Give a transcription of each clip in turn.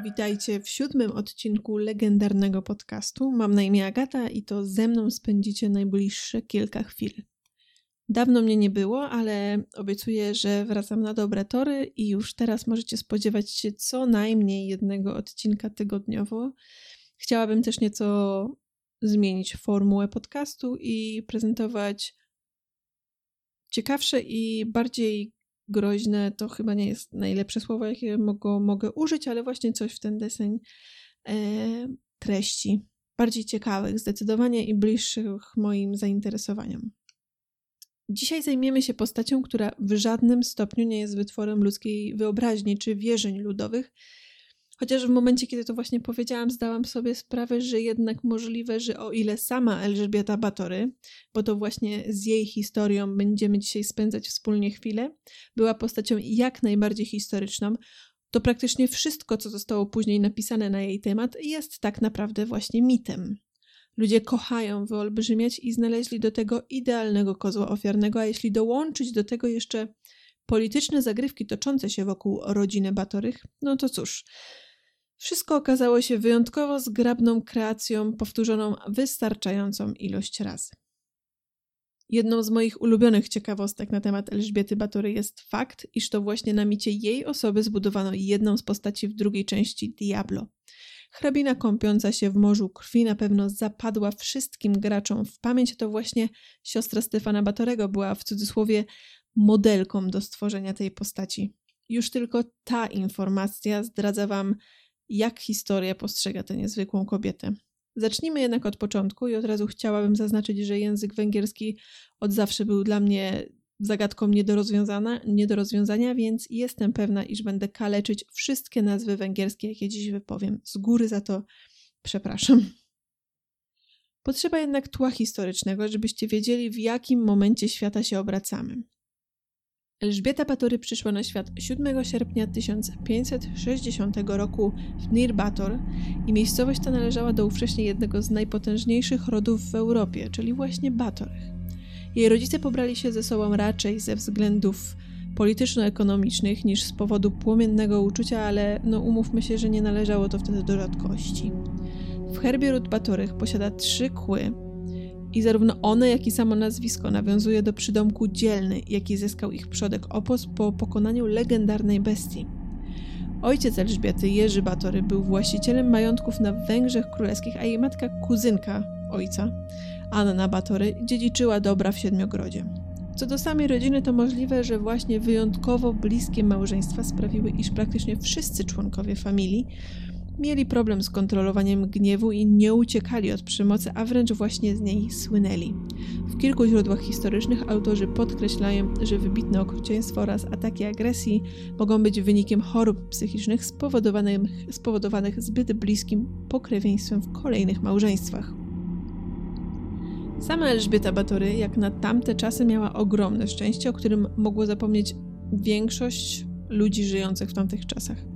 Witajcie w siódmym odcinku legendarnego podcastu. Mam na imię Agata i to ze mną spędzicie najbliższe kilka chwil. Dawno mnie nie było, ale obiecuję, że wracam na dobre tory i już teraz możecie spodziewać się co najmniej jednego odcinka tygodniowo. Chciałabym też nieco zmienić formułę podcastu i prezentować ciekawsze i bardziej groźne to chyba nie jest najlepsze słowo, jakie mogę, mogę użyć, ale właśnie coś w ten deseń e, treści. Bardziej ciekawych, zdecydowanie i bliższych moim zainteresowaniom. Dzisiaj zajmiemy się postacią, która w żadnym stopniu nie jest wytworem ludzkiej wyobraźni czy wierzeń ludowych, Chociaż w momencie, kiedy to właśnie powiedziałam, zdałam sobie sprawę, że jednak możliwe, że o ile sama Elżbieta Batory, bo to właśnie z jej historią będziemy dzisiaj spędzać wspólnie chwilę, była postacią jak najbardziej historyczną, to praktycznie wszystko, co zostało później napisane na jej temat, jest tak naprawdę właśnie mitem. Ludzie kochają wyolbrzymiać i znaleźli do tego idealnego kozła ofiarnego, a jeśli dołączyć do tego jeszcze polityczne zagrywki toczące się wokół rodziny Batorych, no to cóż, wszystko okazało się wyjątkowo zgrabną kreacją, powtórzoną wystarczającą ilość razy. Jedną z moich ulubionych ciekawostek na temat Elżbiety Batory jest fakt, iż to właśnie na micie jej osoby zbudowano jedną z postaci w drugiej części Diablo. Hrabina kąpiąca się w morzu krwi na pewno zapadła wszystkim graczom w pamięć, to właśnie siostra Stefana Batorego była w cudzysłowie modelką do stworzenia tej postaci. Już tylko ta informacja zdradza wam jak historia postrzega tę niezwykłą kobietę. Zacznijmy jednak od początku i od razu chciałabym zaznaczyć, że język węgierski od zawsze był dla mnie zagadką nie do, nie do rozwiązania, więc jestem pewna, iż będę kaleczyć wszystkie nazwy węgierskie, jakie dziś wypowiem. Z góry za to przepraszam. Potrzeba jednak tła historycznego, żebyście wiedzieli, w jakim momencie świata się obracamy. Elżbieta Batory przyszła na świat 7 sierpnia 1560 roku w Nir Bator i miejscowość ta należała do ówcześnie jednego z najpotężniejszych rodów w Europie, czyli właśnie Batorych. Jej rodzice pobrali się ze sobą raczej ze względów polityczno-ekonomicznych niż z powodu płomiennego uczucia, ale no umówmy się, że nie należało to wtedy do rzadkości. W herbie ród Batorych posiada trzy kły, i zarówno one, jak i samo nazwisko nawiązuje do przydomku dzielny, jaki zyskał ich przodek Opos po pokonaniu legendarnej bestii. Ojciec Elżbiety, Jerzy Batory, był właścicielem majątków na Węgrzech Królewskich, a jej matka, kuzynka ojca, Anna Batory, dziedziczyła dobra w Siedmiogrodzie. Co do samej rodziny, to możliwe, że właśnie wyjątkowo bliskie małżeństwa sprawiły, iż praktycznie wszyscy członkowie familii Mieli problem z kontrolowaniem gniewu i nie uciekali od przemocy, a wręcz właśnie z niej słynęli. W kilku źródłach historycznych autorzy podkreślają, że wybitne okrucieństwo oraz ataki agresji mogą być wynikiem chorób psychicznych spowodowanych, spowodowanych zbyt bliskim pokrewieństwem w kolejnych małżeństwach. Sama Elżbieta Batory, jak na tamte czasy, miała ogromne szczęście, o którym mogło zapomnieć większość ludzi żyjących w tamtych czasach.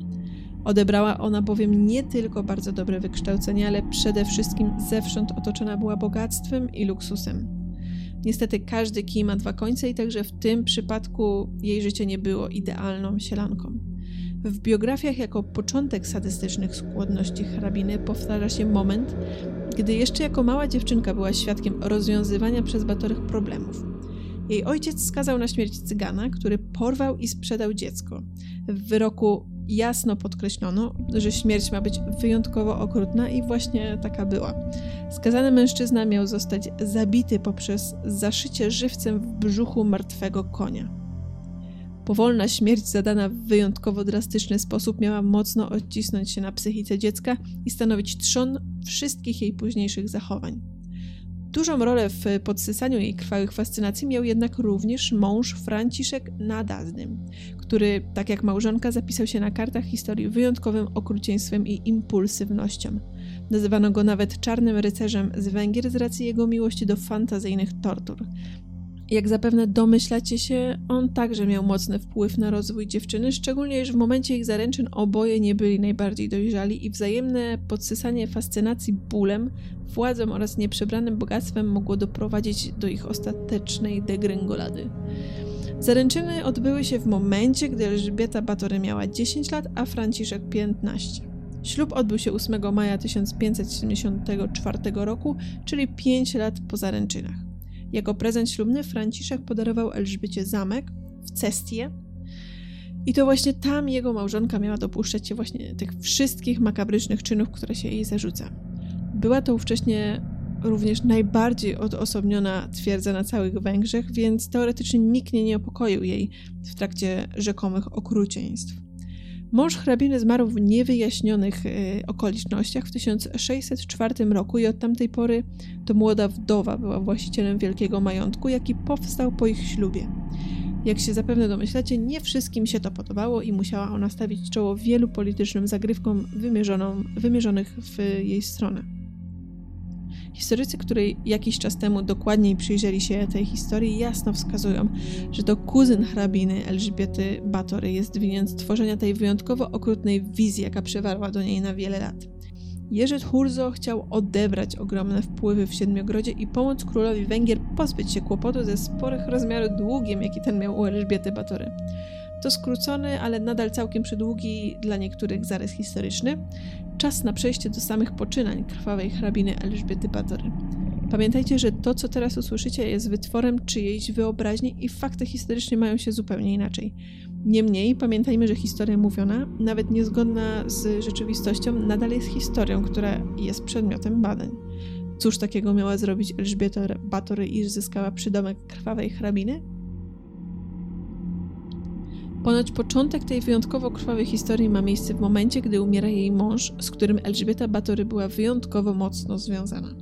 Odebrała ona bowiem nie tylko bardzo dobre wykształcenie, ale przede wszystkim zewsząd otoczona była bogactwem i luksusem. Niestety każdy kij ma dwa końce i także w tym przypadku jej życie nie było idealną sielanką. W biografiach jako początek sadystycznych skłonności hrabiny powtarza się moment, gdy jeszcze jako mała dziewczynka była świadkiem rozwiązywania przez Batorych problemów. Jej ojciec skazał na śmierć cygana, który porwał i sprzedał dziecko. W wyroku jasno podkreślono, że śmierć ma być wyjątkowo okrutna i właśnie taka była. Skazany mężczyzna miał zostać zabity poprzez zaszycie żywcem w brzuchu martwego konia. Powolna śmierć zadana w wyjątkowo drastyczny sposób miała mocno odcisnąć się na psychice dziecka i stanowić trzon wszystkich jej późniejszych zachowań. Dużą rolę w podsysaniu jej krwawych fascynacji miał jednak również mąż Franciszek Nadazny, który, tak jak małżonka, zapisał się na kartach historii wyjątkowym okrucieństwem i impulsywnością. Nazywano go nawet czarnym rycerzem z Węgier z racji jego miłości do fantazyjnych tortur. Jak zapewne domyślacie się, on także miał mocny wpływ na rozwój dziewczyny, szczególnie iż w momencie ich zaręczyn oboje nie byli najbardziej dojrzali i wzajemne podsysanie fascynacji bólem, władzą oraz nieprzebranym bogactwem mogło doprowadzić do ich ostatecznej degrengolady. Zaręczyny odbyły się w momencie, gdy Elżbieta Batory miała 10 lat, a Franciszek 15. Ślub odbył się 8 maja 1574 roku, czyli 5 lat po zaręczynach. Jako prezent ślubny Franciszek podarował Elżbiecie zamek w Cestie, i to właśnie tam jego małżonka miała dopuszczać się właśnie tych wszystkich makabrycznych czynów, które się jej zarzuca. Była to ówcześnie również najbardziej odosobniona twierdza na całych Węgrzech, więc teoretycznie nikt nie niepokoił jej w trakcie rzekomych okrucieństw. Mąż hrabiny zmarł w niewyjaśnionych y, okolicznościach w 1604 roku i od tamtej pory to młoda wdowa była właścicielem wielkiego majątku, jaki powstał po ich ślubie. Jak się zapewne domyślacie, nie wszystkim się to podobało i musiała ona stawić czoło wielu politycznym zagrywkom wymierzonych w jej stronę. Historycy, którzy jakiś czas temu dokładniej przyjrzeli się tej historii, jasno wskazują, że to kuzyn hrabiny Elżbiety Batory jest winien stworzenia tej wyjątkowo okrutnej wizji, jaka przewarła do niej na wiele lat. Jerzy Hurzo chciał odebrać ogromne wpływy w Siedmiogrodzie i pomóc królowi Węgier pozbyć się kłopotu ze sporych rozmiarów długiem, jaki ten miał u Elżbiety Batory. To skrócony, ale nadal całkiem przydługi dla niektórych zarys historyczny. Czas na przejście do samych poczynań krwawej hrabiny Elżbiety Batory. Pamiętajcie, że to, co teraz usłyszycie, jest wytworem czyjejś wyobraźni i fakty historyczne mają się zupełnie inaczej. Niemniej pamiętajmy, że historia mówiona, nawet niezgodna z rzeczywistością, nadal jest historią, która jest przedmiotem badań. Cóż takiego miała zrobić Elżbieta Batory, iż zyskała przydomek krwawej hrabiny? Ponoć początek tej wyjątkowo krwawej historii ma miejsce w momencie, gdy umiera jej mąż, z którym Elżbieta Batory była wyjątkowo mocno związana.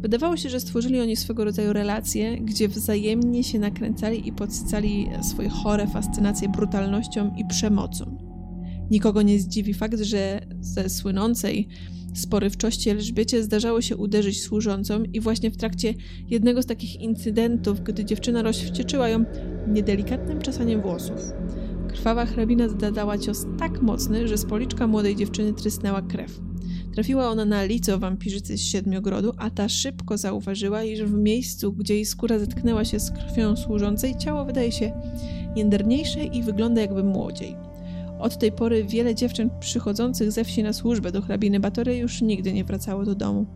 Wydawało się, że stworzyli oni swego rodzaju relacje, gdzie wzajemnie się nakręcali i podsycali swoje chore fascynacje brutalnością i przemocą. Nikogo nie zdziwi fakt, że ze słynącej z porywczości Elżbiecie zdarzało się uderzyć służącą i właśnie w trakcie jednego z takich incydentów, gdy dziewczyna rozwścieczyła ją niedelikatnym czesaniem włosów. Krwawa hrabina zadała cios tak mocny, że z policzka młodej dziewczyny trysnęła krew. Trafiła ona na lico wampirzycy z Siedmiogrodu, a ta szybko zauważyła, iż w miejscu, gdzie jej skóra zetknęła się z krwią służącej, ciało wydaje się jędrniejsze i wygląda jakby młodziej. Od tej pory wiele dziewczyn przychodzących ze wsi na służbę do hrabiny Batory już nigdy nie wracało do domu.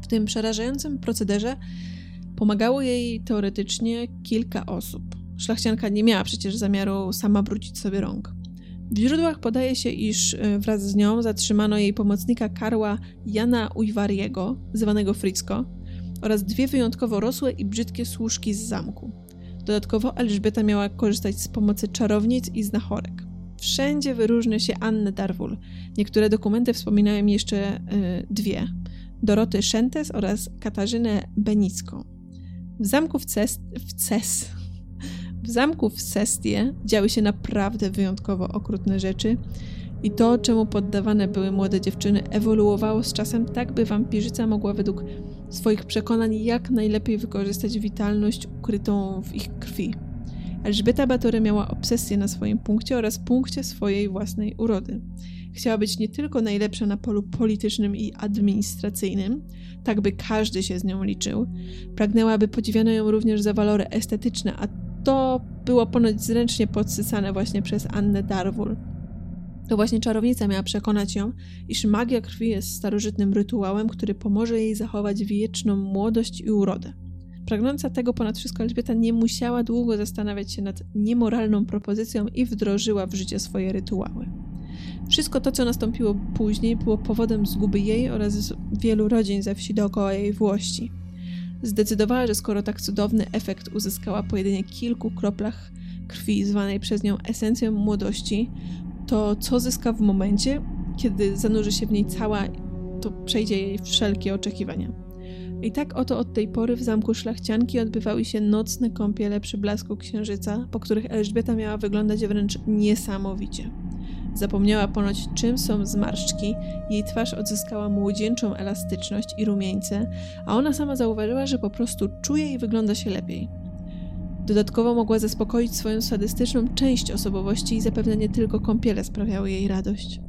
W tym przerażającym procederze pomagało jej teoretycznie kilka osób. Szlachcianka nie miała przecież zamiaru sama wrócić sobie rąk. W źródłach podaje się, iż e, wraz z nią zatrzymano jej pomocnika Karła Jana Ujwariego, zwanego Frisco, oraz dwie wyjątkowo rosłe i brzydkie służki z zamku. Dodatkowo Elżbieta miała korzystać z pomocy czarownic i znachorek. Wszędzie wyróżnia się Annę Darwul. Niektóre dokumenty wspominają jeszcze y, dwie. Doroty Szentes oraz Katarzynę Benicką. W zamku w, Ces, w Ces w zamku w Sestie działy się naprawdę wyjątkowo okrutne rzeczy i to, czemu poddawane były młode dziewczyny, ewoluowało z czasem tak, by wampirzyca mogła według swoich przekonań jak najlepiej wykorzystać witalność ukrytą w ich krwi. Elżbieta Batory miała obsesję na swoim punkcie oraz punkcie swojej własnej urody. Chciała być nie tylko najlepsza na polu politycznym i administracyjnym, tak by każdy się z nią liczył, pragnęła, aby podziwiano ją również za walory estetyczne, a to było ponoć zręcznie podsycane właśnie przez Annę Darwul. To właśnie czarownica miała przekonać ją, iż magia krwi jest starożytnym rytuałem, który pomoże jej zachować wieczną młodość i urodę. Pragnąca tego ponad wszystko Elżbieta nie musiała długo zastanawiać się nad niemoralną propozycją i wdrożyła w życie swoje rytuały. Wszystko to, co nastąpiło później, było powodem zguby jej oraz wielu rodzin ze wsi dookoła jej włości. Zdecydowała, że skoro tak cudowny efekt uzyskała po jedynie kilku kroplach krwi, zwanej przez nią esencją młodości, to co zyska w momencie, kiedy zanurzy się w niej cała, to przejdzie jej wszelkie oczekiwania. I tak oto od tej pory w zamku szlachcianki odbywały się nocne kąpiele przy blasku księżyca, po których Elżbieta miała wyglądać wręcz niesamowicie. Zapomniała ponoć, czym są zmarszczki, jej twarz odzyskała młodzieńczą elastyczność i rumieńce, a ona sama zauważyła, że po prostu czuje i wygląda się lepiej. Dodatkowo mogła zaspokoić swoją sadystyczną część osobowości i zapewne nie tylko kąpiele sprawiały jej radość.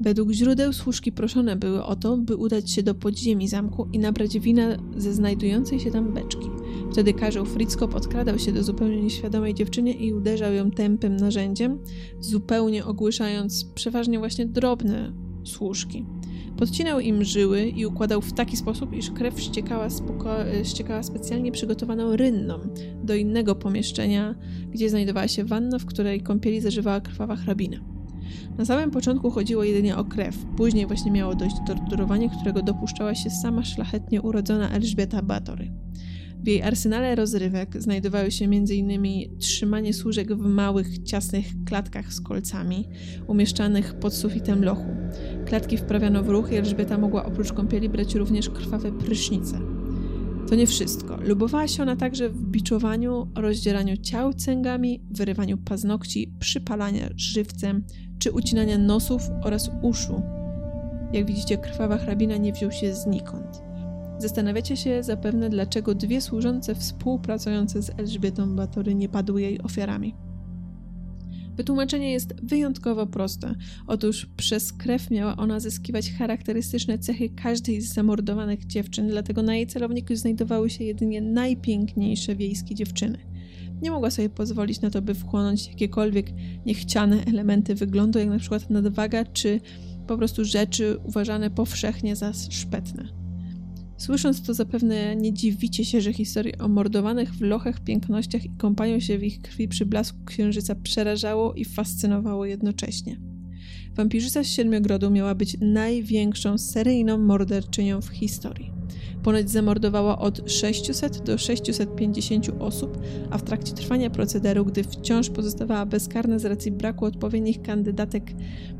Według źródeł służki proszone były o to, by udać się do podziemi zamku i nabrać wina ze znajdującej się tam beczki. Wtedy Karzeł Fricko podkradał się do zupełnie nieświadomej dziewczyny i uderzał ją tępym narzędziem, zupełnie ogłuszając przeważnie właśnie drobne służki. Podcinał im żyły i układał w taki sposób, iż krew ściekała, ściekała specjalnie przygotowaną rynną do innego pomieszczenia, gdzie znajdowała się wanna, w której kąpieli zażywała krwawa hrabina. Na samym początku chodziło jedynie o krew, później właśnie miało dojść do torturowania, którego dopuszczała się sama szlachetnie urodzona Elżbieta Batory. W jej arsenale rozrywek znajdowały się m.in. trzymanie służek w małych, ciasnych klatkach z kolcami, umieszczanych pod sufitem lochu. Klatki wprawiano w ruch i Elżbieta mogła oprócz kąpieli brać również krwawe prysznice. To nie wszystko. Lubowała się ona także w biczowaniu, rozdzieraniu ciał cęgami, wyrywaniu paznokci, przypalania żywcem czy ucinania nosów oraz uszu. Jak widzicie, krwawa hrabina nie wziął się znikąd. Zastanawiacie się zapewne, dlaczego dwie służące współpracujące z Elżbietą Batory nie padły jej ofiarami. Wytłumaczenie jest wyjątkowo proste. Otóż przez krew miała ona zyskiwać charakterystyczne cechy każdej z zamordowanych dziewczyn, dlatego na jej celowniku znajdowały się jedynie najpiękniejsze wiejskie dziewczyny. Nie mogła sobie pozwolić na to, by wchłonąć jakiekolwiek niechciane elementy wyglądu, jak na przykład nadwaga, czy po prostu rzeczy uważane powszechnie za szpetne. Słysząc to zapewne nie dziwicie się, że historie o mordowanych w lochach pięknościach i kąpaniu się w ich krwi przy blasku księżyca przerażało i fascynowało jednocześnie. Wampirzyca z Siedmiogrodu miała być największą seryjną morderczynią w historii. Ponoć zamordowała od 600 do 650 osób, a w trakcie trwania procederu, gdy wciąż pozostawała bezkarna z racji braku odpowiednich kandydatek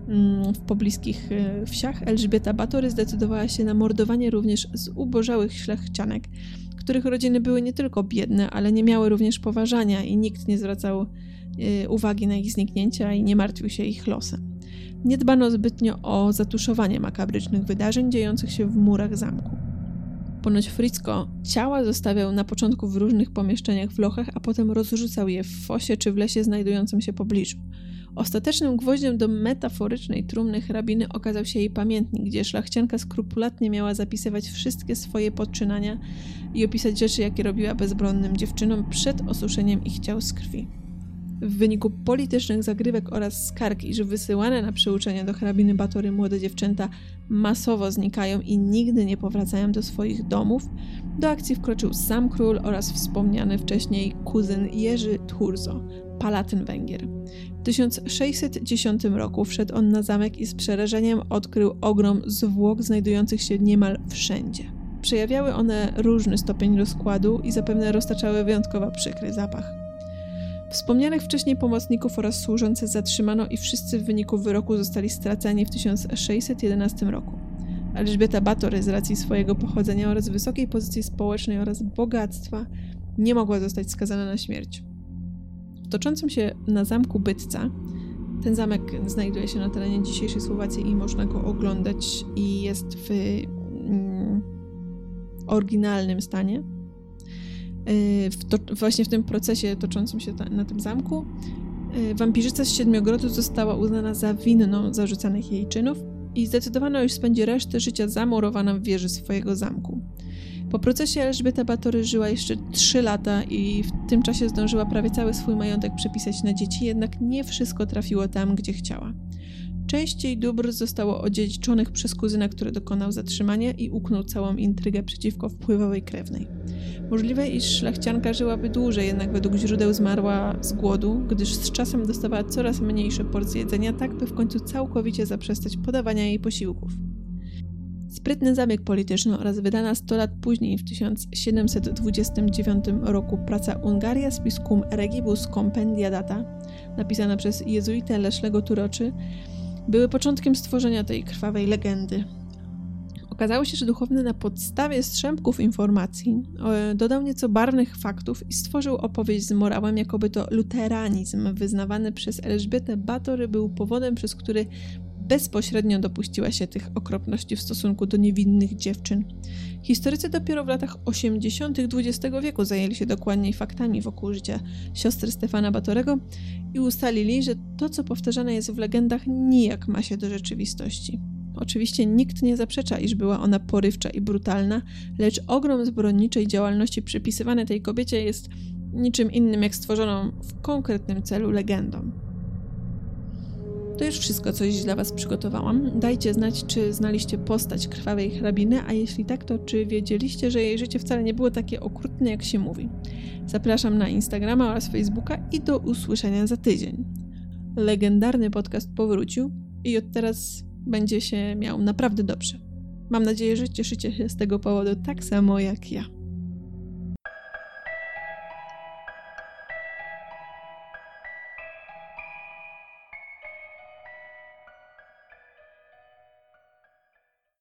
mm, w pobliskich e, wsiach, Elżbieta Batory zdecydowała się na mordowanie również z ubożałych szlachcianek, których rodziny były nie tylko biedne, ale nie miały również poważania i nikt nie zwracał e, uwagi na ich zniknięcia i nie martwił się ich losem. Nie dbano zbytnio o zatuszowanie makabrycznych wydarzeń dziejących się w murach zamku. Ponoć Fritzko ciała zostawiał na początku w różnych pomieszczeniach w lochach, a potem rozrzucał je w fosie czy w lesie znajdującym się pobliżu. Ostatecznym gwoździem do metaforycznej trumny hrabiny okazał się jej pamiętnik, gdzie szlachcianka skrupulatnie miała zapisywać wszystkie swoje podczynania i opisać rzeczy, jakie robiła bezbronnym dziewczynom przed osuszeniem ich ciał z krwi w wyniku politycznych zagrywek oraz skarg, iż wysyłane na przeuczenia do hrabiny Batory młode dziewczęta masowo znikają i nigdy nie powracają do swoich domów, do akcji wkroczył sam król oraz wspomniany wcześniej kuzyn Jerzy Turzo, palatyn Węgier. W 1610 roku wszedł on na zamek i z przerażeniem odkrył ogrom zwłok znajdujących się niemal wszędzie. Przejawiały one różny stopień rozkładu i zapewne roztaczały wyjątkowo przykry zapach. Wspomnianych wcześniej pomocników oraz służące zatrzymano i wszyscy w wyniku wyroku zostali straceni w 1611 roku. Elżbieta Batory z racji swojego pochodzenia oraz wysokiej pozycji społecznej oraz bogactwa nie mogła zostać skazana na śmierć. W toczącym się na zamku Bytca, ten zamek znajduje się na terenie dzisiejszej Słowacji i można go oglądać i jest w mm, oryginalnym stanie, w to, właśnie w tym procesie toczącym się ta, na tym zamku, y, wampirzyca z Siedmiogrodu została uznana za winną zarzucanych jej czynów i zdecydowano, iż spędzi resztę życia zamurowana w wieży swojego zamku. Po procesie Elżbieta Batory żyła jeszcze 3 lata i w tym czasie zdążyła prawie cały swój majątek przepisać na dzieci, jednak nie wszystko trafiło tam, gdzie chciała. Częściej dóbr zostało odziedziczonych przez kuzyna, który dokonał zatrzymania i uknął całą intrygę przeciwko wpływowej krewnej. Możliwe, iż szlachcianka żyłaby dłużej, jednak według źródeł zmarła z głodu, gdyż z czasem dostawała coraz mniejsze porcje jedzenia, tak by w końcu całkowicie zaprzestać podawania jej posiłków. Sprytny zabieg polityczny oraz wydana 100 lat później, w 1729 roku, praca Ungaria Spiscum Regibus Compendia Data, napisana przez jezuitę Leszlego Turoczy, były początkiem stworzenia tej krwawej legendy. Okazało się, że duchowny na podstawie strzępków informacji dodał nieco barwnych faktów i stworzył opowieść z morałem, jakoby to luteranizm wyznawany przez Elżbietę Batory był powodem, przez który bezpośrednio dopuściła się tych okropności w stosunku do niewinnych dziewczyn. Historycy dopiero w latach 80. XX wieku zajęli się dokładniej faktami wokół życia siostry Stefana Batorego i ustalili, że to, co powtarzane jest w legendach, nijak ma się do rzeczywistości. Oczywiście nikt nie zaprzecza, iż była ona porywcza i brutalna, lecz ogrom zbrodniczej działalności przypisywany tej kobiecie jest niczym innym jak stworzoną w konkretnym celu legendą. To już wszystko, co dziś dla Was przygotowałam. Dajcie znać, czy znaliście postać krwawej hrabiny, a jeśli tak, to czy wiedzieliście, że jej życie wcale nie było takie okrutne, jak się mówi. Zapraszam na Instagrama oraz Facebooka i do usłyszenia za tydzień. Legendarny podcast powrócił i od teraz będzie się miał naprawdę dobrze. Mam nadzieję, że cieszycie się z tego powodu tak samo jak ja.